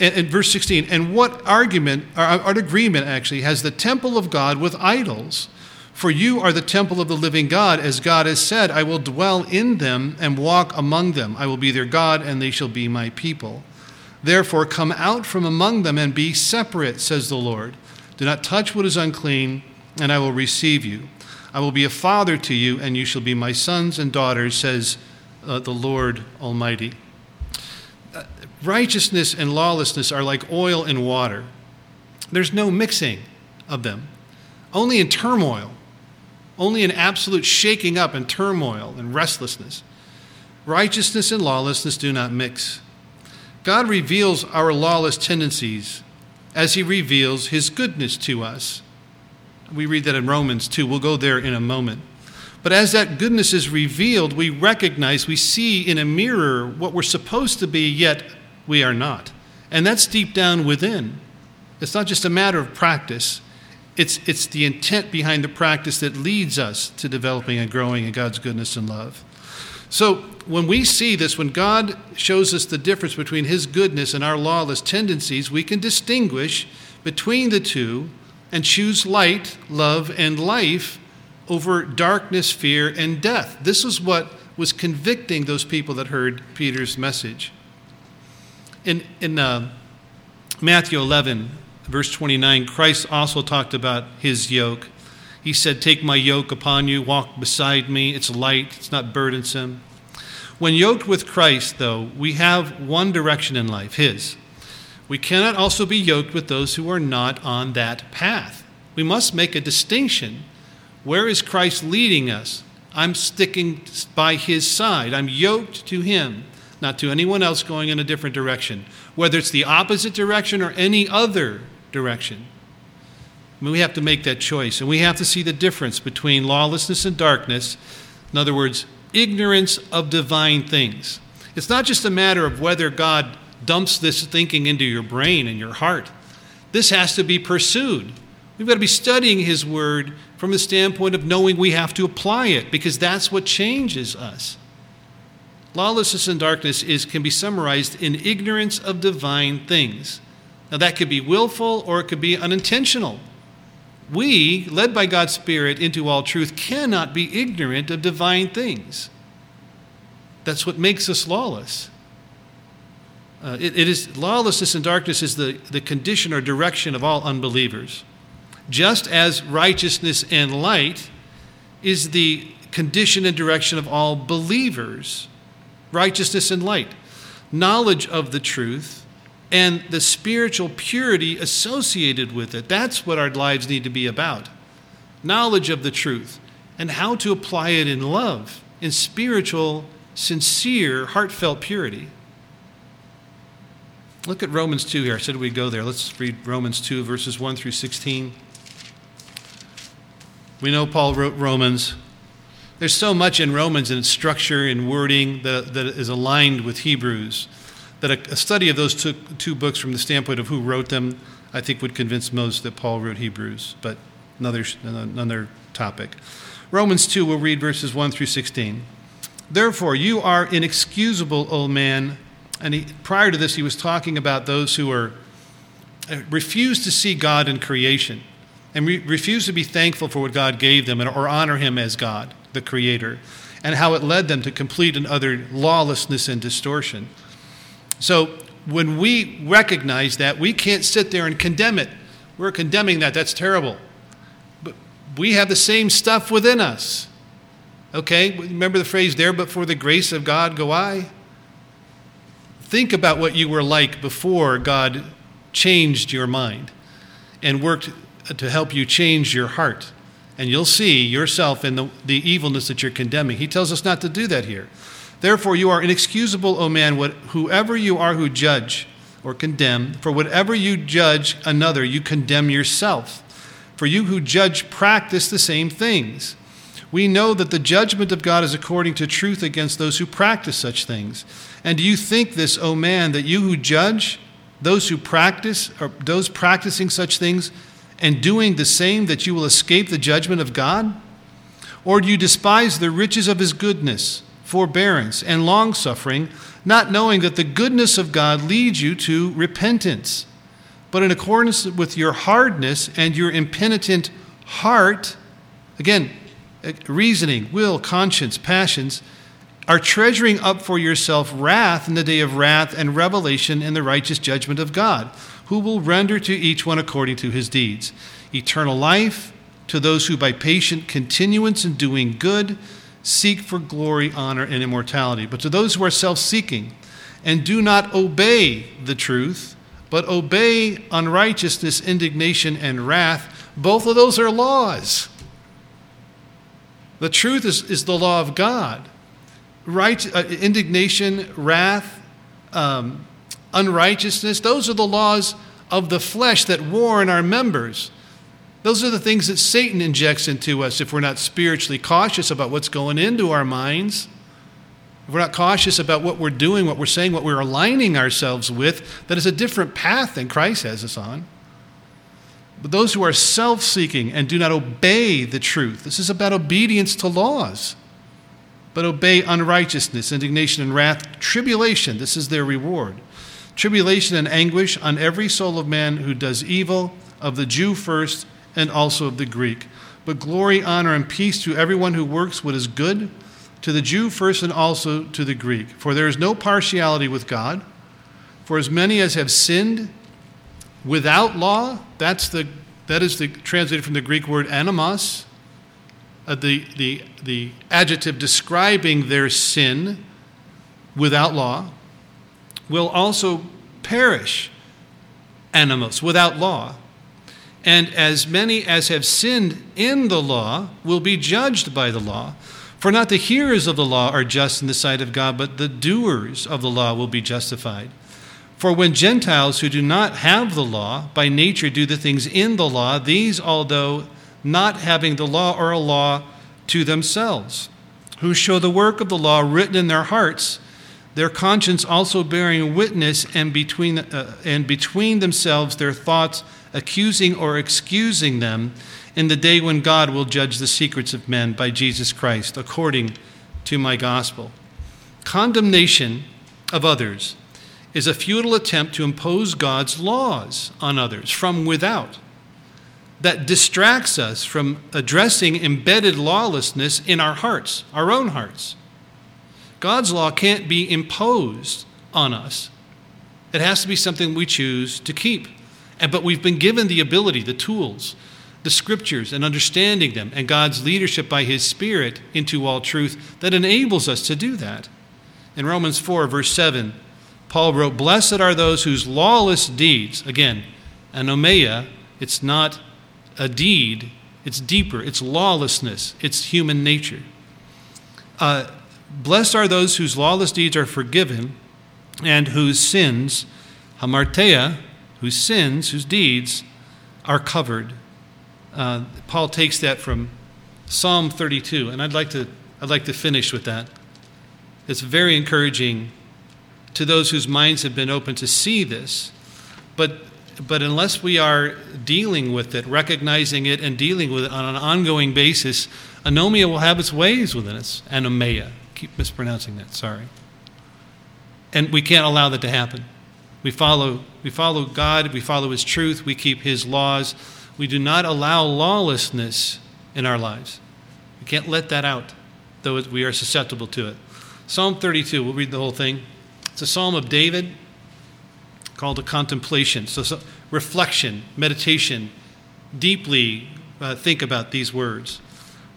Speaker 1: And, and verse 16, and what argument, or, or agreement actually, has the temple of God with idols? For you are the temple of the living God, as God has said, I will dwell in them and walk among them. I will be their God, and they shall be my people. Therefore, come out from among them and be separate, says the Lord. Do not touch what is unclean, and I will receive you. I will be a father to you, and you shall be my sons and daughters, says uh, the Lord Almighty. Righteousness and lawlessness are like oil and water, there's no mixing of them, only in turmoil only in absolute shaking up and turmoil and restlessness. Righteousness and lawlessness do not mix. God reveals our lawless tendencies as he reveals his goodness to us. We read that in Romans 2. We'll go there in a moment. But as that goodness is revealed, we recognize, we see in a mirror what we're supposed to be, yet we are not. And that's deep down within. It's not just a matter of practice, it's, it's the intent behind the practice that leads us to developing and growing in God's goodness and love. So, when we see this, when God shows us the difference between His goodness and our lawless tendencies, we can distinguish between the two and choose light, love, and life over darkness, fear, and death. This is what was convicting those people that heard Peter's message. In, in uh, Matthew 11, verse 29, Christ also talked about his yoke. He said, Take my yoke upon you, walk beside me. It's light, it's not burdensome. When yoked with Christ, though, we have one direction in life, his. We cannot also be yoked with those who are not on that path. We must make a distinction. Where is Christ leading us? I'm sticking by his side, I'm yoked to him. Not to anyone else going in a different direction, whether it's the opposite direction or any other direction. I mean, we have to make that choice, and we have to see the difference between lawlessness and darkness. In other words, ignorance of divine things. It's not just a matter of whether God dumps this thinking into your brain and your heart. This has to be pursued. We've got to be studying His Word from the standpoint of knowing we have to apply it because that's what changes us. Lawlessness and darkness is, can be summarized in ignorance of divine things. Now, that could be willful or it could be unintentional. We, led by God's Spirit into all truth, cannot be ignorant of divine things. That's what makes us lawless. Uh, it, it is lawlessness and darkness is the, the condition or direction of all unbelievers. Just as righteousness and light is the condition and direction of all believers righteousness and light, knowledge of the truth, and the spiritual purity associated with it. That's what our lives need to be about. Knowledge of the truth and how to apply it in love, in spiritual, sincere, heartfelt purity. Look at Romans 2 here. I said we'd go there. Let's read Romans 2, verses 1 through 16. We know Paul wrote Romans. There's so much in Romans in structure and wording that, that is aligned with Hebrews that a, a study of those two, two books from the standpoint of who wrote them, I think would convince most that Paul wrote Hebrews, but another, another topic. Romans 2, we'll read verses 1 through 16. Therefore, you are inexcusable, O man. And he, prior to this, he was talking about those who are uh, refuse to see God in creation and re- refuse to be thankful for what God gave them or honor him as God the Creator, and how it led them to complete and utter lawlessness and distortion. So when we recognize that, we can't sit there and condemn it. We're condemning that. That's terrible. But we have the same stuff within us. Okay? Remember the phrase, there but for the grace of God go I? Think about what you were like before God changed your mind and worked to help you change your heart and you'll see yourself in the, the evilness that you're condemning. He tells us not to do that here. Therefore, you are inexcusable, O man, what, whoever you are who judge or condemn, for whatever you judge another, you condemn yourself. For you who judge practice the same things. We know that the judgment of God is according to truth against those who practice such things. And do you think this, O man, that you who judge, those who practice, or those practicing such things, and doing the same that you will escape the judgment of God? Or do you despise the riches of his goodness, forbearance, and long suffering, not knowing that the goodness of God leads you to repentance? But in accordance with your hardness and your impenitent heart, again, eh, reasoning, will, conscience, passions, are treasuring up for yourself wrath in the day of wrath and revelation in the righteous judgment of God who will render to each one according to his deeds. Eternal life to those who, by patient continuance in doing good, seek for glory, honor, and immortality. But to those who are self seeking and do not obey the truth, but obey unrighteousness, indignation, and wrath, both of those are laws. The truth is, is the law of God. Right, uh, indignation, wrath, um, unrighteousness. Those are the laws of the flesh that war in our members. Those are the things that Satan injects into us if we're not spiritually cautious about what's going into our minds. If we're not cautious about what we're doing, what we're saying, what we're aligning ourselves with, that is a different path than Christ has us on. But those who are self seeking and do not obey the truth, this is about obedience to laws, but obey unrighteousness, indignation, and wrath, tribulation, this is their reward tribulation and anguish on every soul of man who does evil, of the Jew first, and also of the Greek. But glory, honor, and peace to everyone who works what is good, to the Jew first, and also to the Greek. For there is no partiality with God. For as many as have sinned without law, that's the, that is the translated from the Greek word anomos, uh, the, the, the adjective describing their sin without law will also perish, anomos, without law. And as many as have sinned in the law will be judged by the law. For not the hearers of the law are just in the sight of God, but the doers of the law will be justified. For when Gentiles who do not have the law by nature do the things in the law, these, although not having the law, are a law to themselves, who show the work of the law written in their hearts, their conscience also bearing witness, and between, uh, and between themselves their thoughts accusing or excusing them in the day when God will judge the secrets of men by Jesus Christ, according to my gospel. Condemnation of others is a futile attempt to impose God's laws on others from without that distracts us from addressing embedded lawlessness in our hearts, our own hearts. God's law can't be imposed on us. It has to be something we choose to keep. And, but we've been given the ability, the tools, the scriptures and understanding them and God's leadership by his Spirit into all truth that enables us to do that. In Romans 4, verse 7, Paul wrote, Blessed are those whose lawless deeds, again, anomia, it's not a deed, it's deeper, it's lawlessness, it's human nature. Uh, blessed are those whose lawless deeds are forgiven and whose sins, hamartia, whose sins, whose deeds, are covered. Uh, Paul takes that from Psalm 32, and I'd like to I'd like to finish with that. It's very encouraging to those whose minds have been open to see this, but but unless we are dealing with it, recognizing it, and dealing with it on an ongoing basis, anomia will have its ways within us. Anomia. Keep mispronouncing that. Sorry. And we can't allow that to happen. We follow, we follow God, we follow His truth, we keep His laws. We do not allow lawlessness in our lives. We can't let that out, though we are susceptible to it. Psalm 32, we'll read the whole thing. It's a psalm of David called a contemplation. So, so reflection, meditation, deeply uh, think about these words.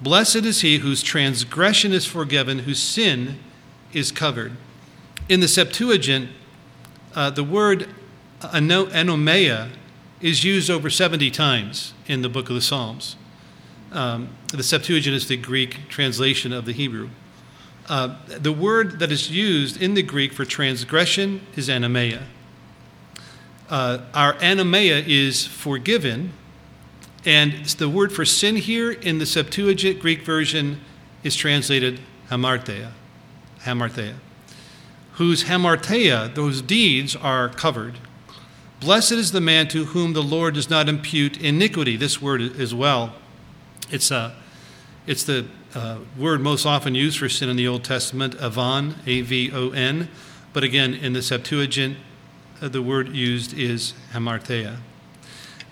Speaker 1: Blessed is he whose transgression is forgiven, whose sin is covered. In the Septuagint, uh, the word anomia is used over 70 times in the book of the Psalms. Um, the Septuagint is the Greek translation of the Hebrew. Uh, the word that is used in the Greek for transgression is anomia. Uh, our anomia is forgiven, and the word for sin here in the Septuagint Greek version is translated hamartia. Hamartia whose hamartia, those deeds, are covered. Blessed is the man to whom the Lord does not impute iniquity. This word as well. It's, a, uh, it's the uh, word most often used for sin in the Old Testament, avon, A V O N. But again, in the Septuagint, uh, the word used is hamartia.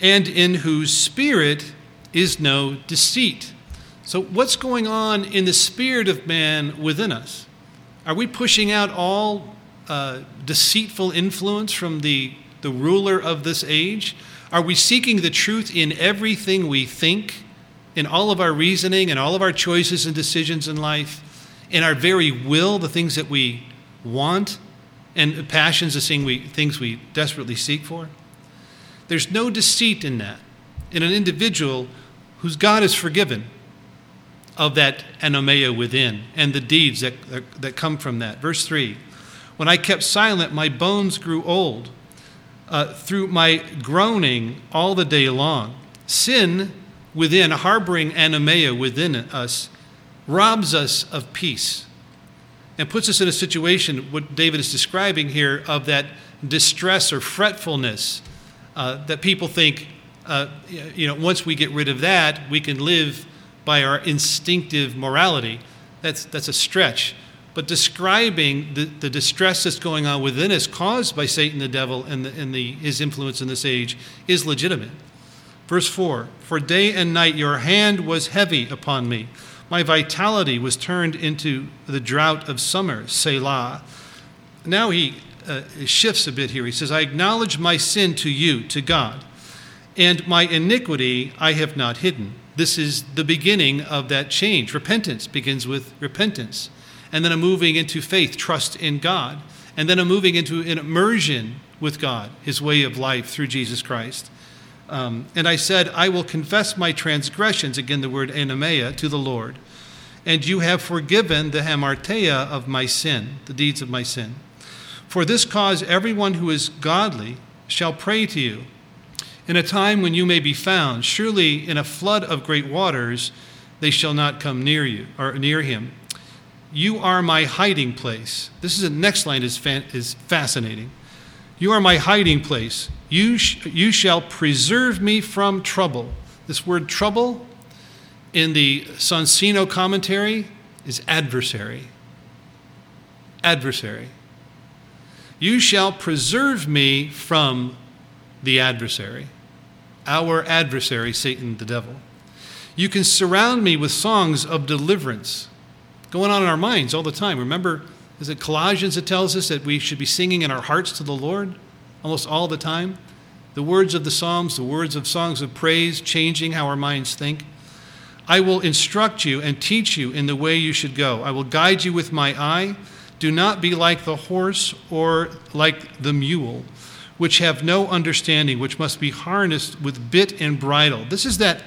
Speaker 1: And in whose spirit is no deceit. So, what's going on in the spirit of man within us? Are we pushing out all uh, deceitful influence from the, the ruler of this age? Are we seeking the truth in everything we think, in all of our reasoning, and all of our choices and decisions in life, in our very will, the things that we want, and passions, the thing we, things we desperately seek for? There's no deceit in that, in an individual whose God is forgiven of that anomia within and the deeds that, that, come from that. Verse 3 When I kept silent, my bones grew old uh, through my groaning all the day long. Sin within, harboring anomia within us, robs us of peace and puts us in a situation, what David is describing here, of that distress or fretfulness uh, that people think, uh, you know, once we get rid of that, we can live by our instinctive morality. That's, that's a stretch. But describing the, the distress that's going on within us caused by Satan, the devil, and, the, and the, his influence in this age is legitimate. Verse 4 For day and night your hand was heavy upon me. My vitality was turned into the drought of summer, Selah. Now he uh, shifts a bit here. He says, I acknowledge my sin to you, to God, and my iniquity I have not hidden. This is the beginning of that change. Repentance begins with repentance, and then a moving into faith, trust in God, and then a moving into an immersion with God, his way of life through Jesus Christ. Um, and I said, I will confess my transgressions, again the word anomia, to the Lord. and you have forgiven the hamartia of my sin, the deeds of my sin. For this cause, everyone who is godly shall pray to you. In a time when you may be found, surely in a flood of great waters, they shall not come near you or near him. You are my hiding place. This is the next line is, fa- is fascinating. You are my hiding place. You, sh- you shall preserve me from trouble. This word trouble in the Soncino commentary is adversary. Adversary. You shall preserve me from the adversary, our adversary, Satan the devil. You can surround me with songs of deliverance going on in our minds all the time. Remember, is it Colossians that tells us that we should be singing in our hearts to the Lord almost all the time? The words of the Psalms, the words of songs of praise, changing how our minds think. I will instruct you and teach you in the way you should go. I will guide you with my eye. Do not be like the horse or like the mule, which have no understanding, which must be harnessed with bit and bridle. This is that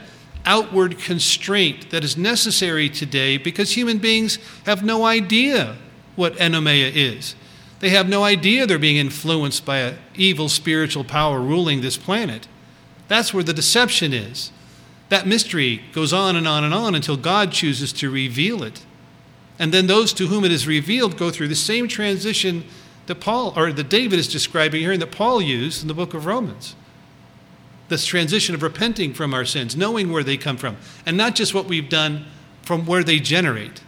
Speaker 1: outward constraint that is necessary today because human beings have no idea what anomia is. They have no idea they're being influenced by an evil spiritual power ruling this planet. That's where the deception is. That mystery goes on and on and on until God chooses to reveal it. And then those to whom it is revealed go through the same transition that Paul or that David is describing here and that Paul used in the book of Romans. This transition of repenting from our sins, knowing where they come from, and not just what we've done from where they generate,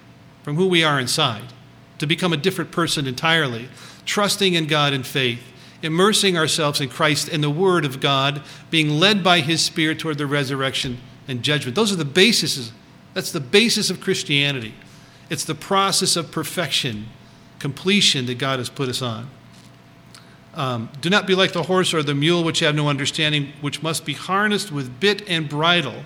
Speaker 1: from who we are inside, to become a different person entirely, trusting in God in faith, immersing ourselves in Christ and the Word of God, being led by His Spirit toward the resurrection and judgment. Those are the bases. That's the basis of Christianity. It's the process of perfection, completion that God has put us on. Um, do not be like the horse or the mule, which have no understanding, which must be harnessed with bit and bridle,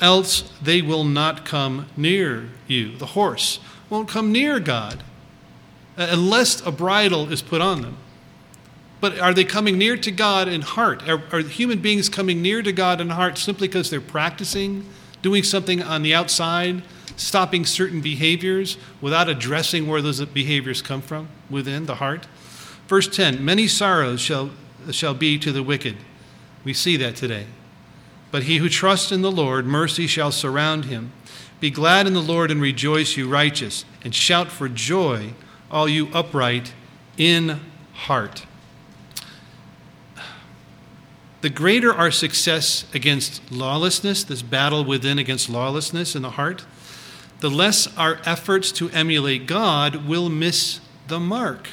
Speaker 1: else they will not come near you. The horse won't come near God uh, unless a bridle is put on them. But are they coming near to God in heart? Are, are human beings coming near to God in heart simply because they're practicing, doing something on the outside, stopping certain behaviors without addressing where those behaviors come from within the heart? Verse 10 Many sorrows shall, shall be to the wicked. We see that today. But he who trusts in the Lord, mercy shall surround him. Be glad in the Lord and rejoice, you righteous, and shout for joy, all you upright in heart. The greater our success against lawlessness, this battle within against lawlessness in the heart, the less our efforts to emulate God will miss the mark.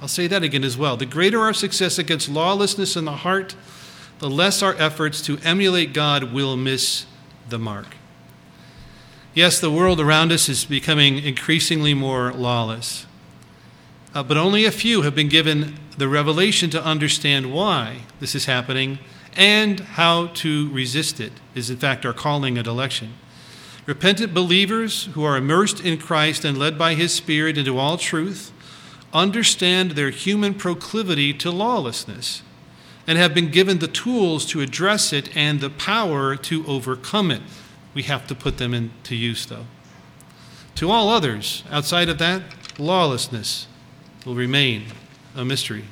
Speaker 1: I'll say that again as well. The greater our success against lawlessness in the heart, the less our efforts to emulate God will miss the mark. Yes, the world around us is becoming increasingly more lawless. Uh, but only a few have been given the revelation to understand why this is happening and how to resist it, is in fact our calling and election. Repentant believers who are immersed in Christ and led by His Spirit into all truth understand their human proclivity to lawlessness and have been given the tools to address it and the power to overcome it. We have to put them into use, though. To all others, outside of that, lawlessness will remain a mystery.